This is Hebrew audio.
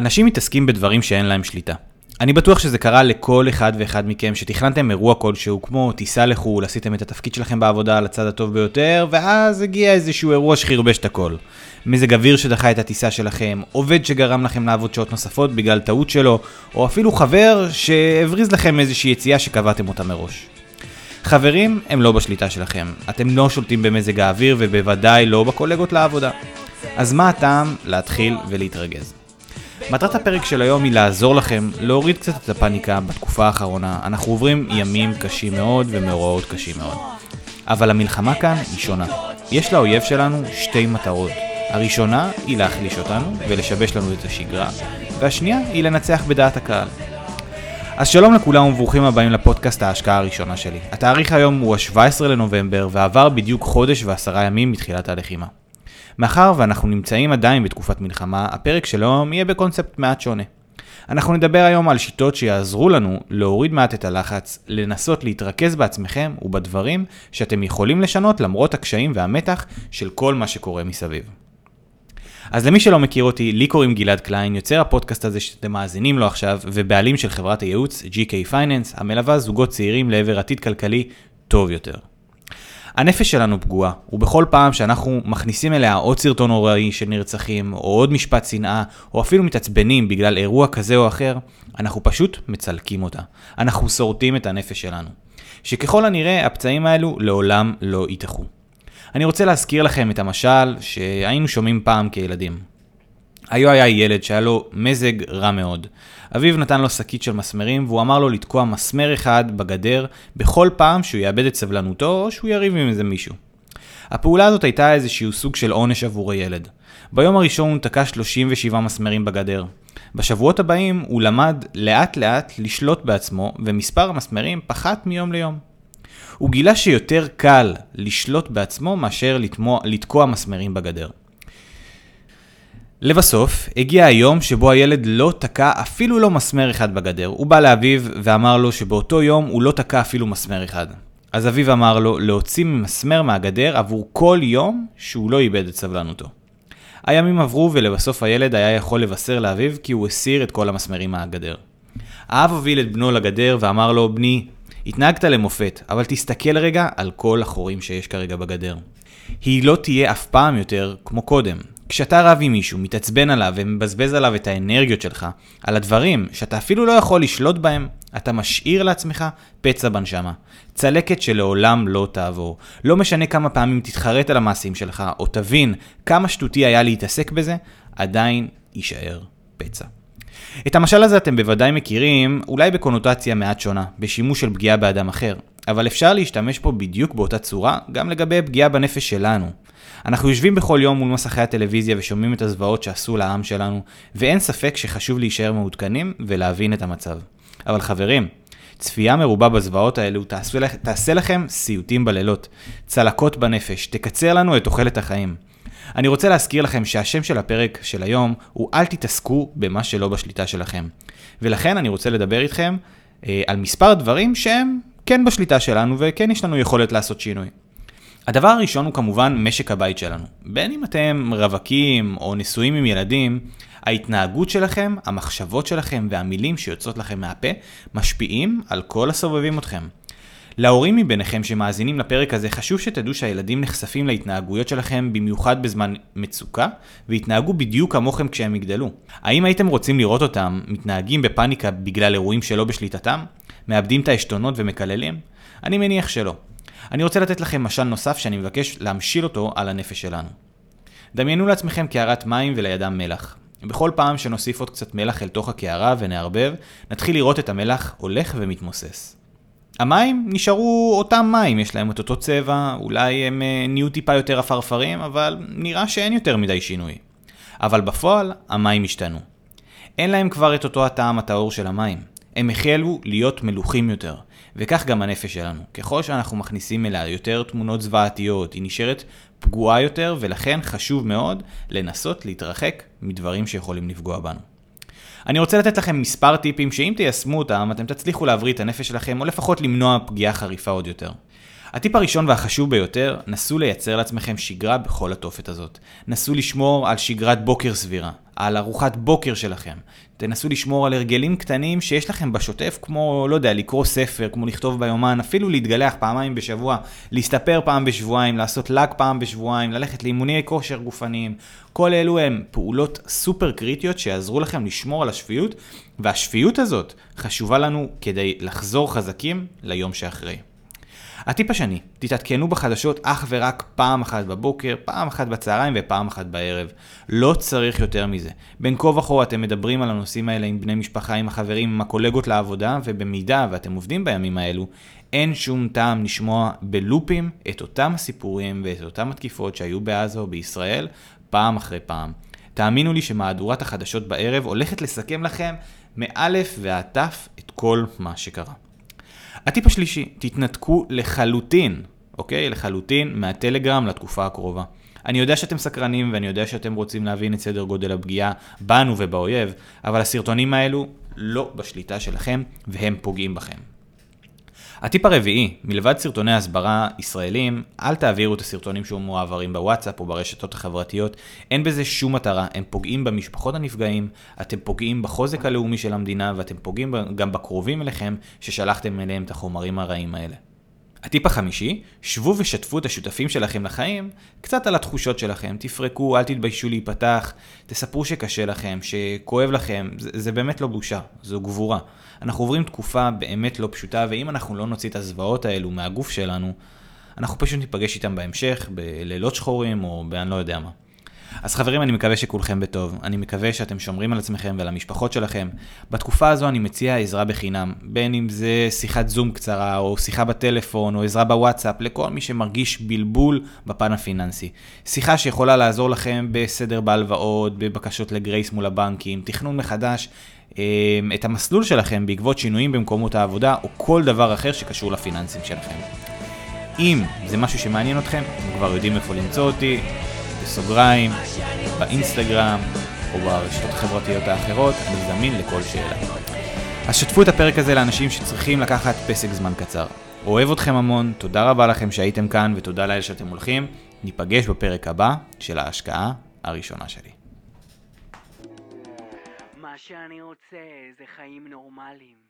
אנשים מתעסקים בדברים שאין להם שליטה. אני בטוח שזה קרה לכל אחד ואחד מכם שתכננתם אירוע כלשהו, כמו טיסה לחו"ל, עשיתם את התפקיד שלכם בעבודה על הצד הטוב ביותר, ואז הגיע איזשהו אירוע שחרבש את הכל. מזג אוויר שדחה את הטיסה שלכם, עובד שגרם לכם לעבוד שעות נוספות בגלל טעות שלו, או אפילו חבר שהבריז לכם איזושהי יציאה שקבעתם אותה מראש. חברים הם לא בשליטה שלכם, אתם לא שולטים במזג האוויר ובוודאי לא בקולגות לעבודה. אז מה הטעם להתחיל ולהתרגז? מטרת הפרק של היום היא לעזור לכם להוריד קצת את הפאניקה בתקופה האחרונה. אנחנו עוברים ימים קשים מאוד ומאורעות קשים מאוד. אבל המלחמה כאן היא שונה. יש לאויב שלנו שתי מטרות. הראשונה היא להחליש אותנו ולשבש לנו את השגרה, והשנייה היא לנצח בדעת הקהל. אז שלום לכולם וברוכים הבאים לפודקאסט ההשקעה הראשונה שלי. התאריך היום הוא ה-17 לנובמבר ועבר בדיוק חודש ועשרה ימים מתחילת הלחימה. מאחר ואנחנו נמצאים עדיין בתקופת מלחמה, הפרק של היום יהיה בקונספט מעט שונה. אנחנו נדבר היום על שיטות שיעזרו לנו להוריד מעט את הלחץ, לנסות להתרכז בעצמכם ובדברים שאתם יכולים לשנות למרות הקשיים והמתח של כל מה שקורה מסביב. אז למי שלא מכיר אותי, לי קוראים גלעד קליין, יוצר הפודקאסט הזה שאתם מאזינים לו עכשיו, ובעלים של חברת הייעוץ GK Finance, המלווה זוגות צעירים לעבר עתיד כלכלי טוב יותר. הנפש שלנו פגועה, ובכל פעם שאנחנו מכניסים אליה עוד סרטון נוראי של נרצחים, או עוד משפט שנאה, או אפילו מתעצבנים בגלל אירוע כזה או אחר, אנחנו פשוט מצלקים אותה. אנחנו שורטים את הנפש שלנו. שככל הנראה הפצעים האלו לעולם לא ייתכו. אני רוצה להזכיר לכם את המשל שהיינו שומעים פעם כילדים. היו היה ילד שהיה לו מזג רע מאוד. אביו נתן לו שקית של מסמרים והוא אמר לו לתקוע מסמר אחד בגדר בכל פעם שהוא יאבד את סבלנותו או שהוא יריב עם איזה מישהו. הפעולה הזאת הייתה איזשהו סוג של עונש עבור הילד. ביום הראשון הוא תקע 37 מסמרים בגדר. בשבועות הבאים הוא למד לאט לאט לשלוט בעצמו ומספר המסמרים פחת מיום ליום. הוא גילה שיותר קל לשלוט בעצמו מאשר לתמוע, לתקוע מסמרים בגדר. לבסוף, הגיע היום שבו הילד לא תקע אפילו לא מסמר אחד בגדר. הוא בא לאביו ואמר לו שבאותו יום הוא לא תקע אפילו מסמר אחד. אז אביו אמר לו להוציא מסמר מהגדר עבור כל יום שהוא לא איבד את סבלנותו. הימים עברו ולבסוף הילד היה יכול לבשר לאביו כי הוא הסיר את כל המסמרים מהגדר. האב הוביל את בנו לגדר ואמר לו, בני, התנהגת למופת, אבל תסתכל רגע על כל החורים שיש כרגע בגדר. היא לא תהיה אף פעם יותר כמו קודם. כשאתה רב עם מישהו, מתעצבן עליו ומבזבז עליו את האנרגיות שלך, על הדברים שאתה אפילו לא יכול לשלוט בהם, אתה משאיר לעצמך פצע בנשמה. צלקת שלעולם לא תעבור. לא משנה כמה פעמים תתחרט על המעשים שלך, או תבין כמה שטותי היה להתעסק בזה, עדיין יישאר פצע. את המשל הזה אתם בוודאי מכירים, אולי בקונוטציה מעט שונה, בשימוש של פגיעה באדם אחר. אבל אפשר להשתמש פה בדיוק באותה צורה, גם לגבי פגיעה בנפש שלנו. אנחנו יושבים בכל יום מול מסכי הטלוויזיה ושומעים את הזוועות שעשו לעם שלנו, ואין ספק שחשוב להישאר מעודכנים ולהבין את המצב. אבל חברים, צפייה מרובה בזוועות האלו תעשה, תעשה לכם סיוטים בלילות, צלקות בנפש, תקצר לנו את תוחלת החיים. אני רוצה להזכיר לכם שהשם של הפרק של היום הוא אל תתעסקו במה שלא בשליטה שלכם. ולכן אני רוצה לדבר איתכם אה, על מספר דברים שהם כן בשליטה שלנו וכן יש לנו יכולת לעשות שינוי. הדבר הראשון הוא כמובן משק הבית שלנו. בין אם אתם רווקים או נשואים עם ילדים, ההתנהגות שלכם, המחשבות שלכם והמילים שיוצאות לכם מהפה משפיעים על כל הסובבים אתכם. להורים מביניכם שמאזינים לפרק הזה, חשוב שתדעו שהילדים נחשפים להתנהגויות שלכם במיוחד בזמן מצוקה, ויתנהגו בדיוק כמוכם כשהם יגדלו. האם הייתם רוצים לראות אותם מתנהגים בפאניקה בגלל אירועים שלא בשליטתם? מאבדים את העשתונות ומקללים? אני מניח שלא. אני רוצה לתת לכם משל נוסף שאני מבקש להמשיל אותו על הנפש שלנו. דמיינו לעצמכם קערת מים ולידם מלח. בכל פעם שנוסיף עוד קצת מלח אל תוך הקערה ונערבב, נתחיל לראות את המלח הולך ומתמוסס. המים נשארו אותם מים, יש להם את אותו צבע, אולי הם אה, נהיו טיפה יותר עפרפרים, אבל נראה שאין יותר מדי שינוי. אבל בפועל, המים השתנו. אין להם כבר את אותו הטעם הטהור של המים. הם החלו להיות מלוכים יותר. וכך גם הנפש שלנו. ככל שאנחנו מכניסים אליה יותר תמונות זוועתיות, היא נשארת פגועה יותר, ולכן חשוב מאוד לנסות להתרחק מדברים שיכולים לפגוע בנו. אני רוצה לתת לכם מספר טיפים שאם תיישמו אותם, אתם תצליחו להבריא את הנפש שלכם, או לפחות למנוע פגיעה חריפה עוד יותר. הטיפ הראשון והחשוב ביותר, נסו לייצר לעצמכם שגרה בכל התופת הזאת. נסו לשמור על שגרת בוקר סבירה. על ארוחת בוקר שלכם. תנסו לשמור על הרגלים קטנים שיש לכם בשוטף, כמו, לא יודע, לקרוא ספר, כמו לכתוב ביומן, אפילו להתגלח פעמיים בשבוע, להסתפר פעם בשבועיים, לעשות לק פעם בשבועיים, ללכת לאימוני כושר גופניים. כל אלו הם פעולות סופר קריטיות שיעזרו לכם לשמור על השפיות, והשפיות הזאת חשובה לנו כדי לחזור חזקים ליום שאחרי. הטיפ השני, תתעדכנו בחדשות אך ורק פעם אחת בבוקר, פעם אחת בצהריים ופעם אחת בערב. לא צריך יותר מזה. בין כה וכה אתם מדברים על הנושאים האלה עם בני משפחה, עם החברים, עם הקולגות לעבודה, ובמידה ואתם עובדים בימים האלו, אין שום טעם לשמוע בלופים את אותם הסיפורים ואת אותם התקיפות שהיו בעזה או בישראל, פעם אחרי פעם. תאמינו לי שמהדורת החדשות בערב הולכת לסכם לכם מאלף ועד תף את כל מה שקרה. הטיפ השלישי, תתנתקו לחלוטין, אוקיי? לחלוטין מהטלגרם לתקופה הקרובה. אני יודע שאתם סקרנים ואני יודע שאתם רוצים להבין את סדר גודל הפגיעה בנו ובאויב, אבל הסרטונים האלו לא בשליטה שלכם והם פוגעים בכם. הטיפ הרביעי, מלבד סרטוני הסברה ישראלים, אל תעבירו את הסרטונים שמועברים בוואטסאפ או ברשתות החברתיות, אין בזה שום מטרה, הם פוגעים במשפחות הנפגעים, אתם פוגעים בחוזק הלאומי של המדינה ואתם פוגעים גם בקרובים אליכם ששלחתם אליהם את החומרים הרעים האלה. הטיפ החמישי, שבו ושתפו את השותפים שלכם לחיים קצת על התחושות שלכם, תפרקו, אל תתביישו להיפתח, תספרו שקשה לכם, שכואב לכם, זה, זה באמת לא בושה, זו גבורה. אנחנו עוברים תקופה באמת לא פשוטה, ואם אנחנו לא נוציא את הזוועות האלו מהגוף שלנו, אנחנו פשוט ניפגש איתם בהמשך, בלילות שחורים או באני לא יודע מה. אז חברים, אני מקווה שכולכם בטוב. אני מקווה שאתם שומרים על עצמכם ועל המשפחות שלכם. בתקופה הזו אני מציע עזרה בחינם, בין אם זה שיחת זום קצרה, או שיחה בטלפון, או עזרה בוואטסאפ, לכל מי שמרגיש בלבול בפן הפיננסי. שיחה שיכולה לעזור לכם בסדר בהלוואות, בבקשות לגרייס מול הבנקים, תכנון מחדש. אה, את המסלול שלכם בעקבות שינויים במקומות העבודה או כל דבר אחר שקשור לפיננסים שלכם. אם זה משהו שמעניין אתכם, אתם כבר יודעים איפה למצוא אותי, בסוגריים, באינסטגרם או ברשתות החברתיות האחרות, אני זמין לכל שאלה. אז שתפו את הפרק הזה לאנשים שצריכים לקחת פסק זמן קצר. אוהב אתכם המון, תודה רבה לכם שהייתם כאן ותודה לאלה שאתם הולכים. ניפגש בפרק הבא של ההשקעה הראשונה שלי. מה שאני רוצה זה חיים נורמליים.